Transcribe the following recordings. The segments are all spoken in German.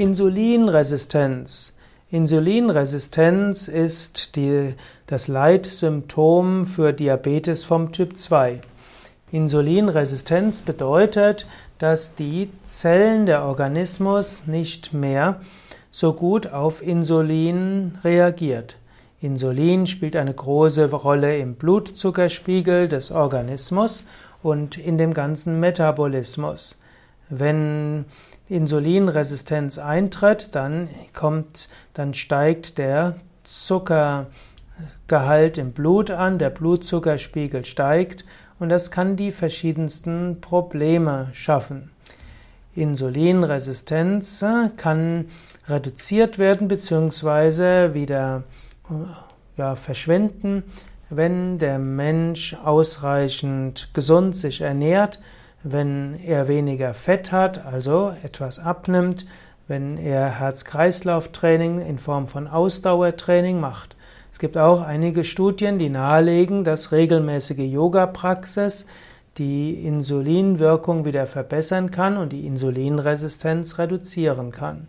Insulinresistenz. Insulinresistenz ist die, das Leitsymptom für Diabetes vom Typ 2. Insulinresistenz bedeutet, dass die Zellen der Organismus nicht mehr so gut auf Insulin reagiert. Insulin spielt eine große Rolle im Blutzuckerspiegel des Organismus und in dem ganzen Metabolismus. Wenn Insulinresistenz eintritt, dann kommt, dann steigt der Zuckergehalt im Blut an, der Blutzuckerspiegel steigt und das kann die verschiedensten Probleme schaffen. Insulinresistenz kann reduziert werden bzw. wieder ja, verschwinden, wenn der Mensch ausreichend gesund sich ernährt, wenn er weniger Fett hat, also etwas abnimmt, wenn er Herz-Kreislauf-Training in Form von Ausdauertraining macht. Es gibt auch einige Studien, die nahelegen, dass regelmäßige Yoga-Praxis die Insulinwirkung wieder verbessern kann und die Insulinresistenz reduzieren kann.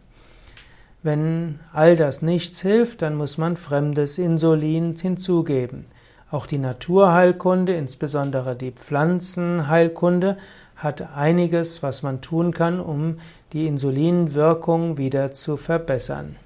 Wenn all das nichts hilft, dann muss man fremdes Insulin hinzugeben. Auch die Naturheilkunde, insbesondere die Pflanzenheilkunde, hat einiges, was man tun kann, um die Insulinwirkung wieder zu verbessern.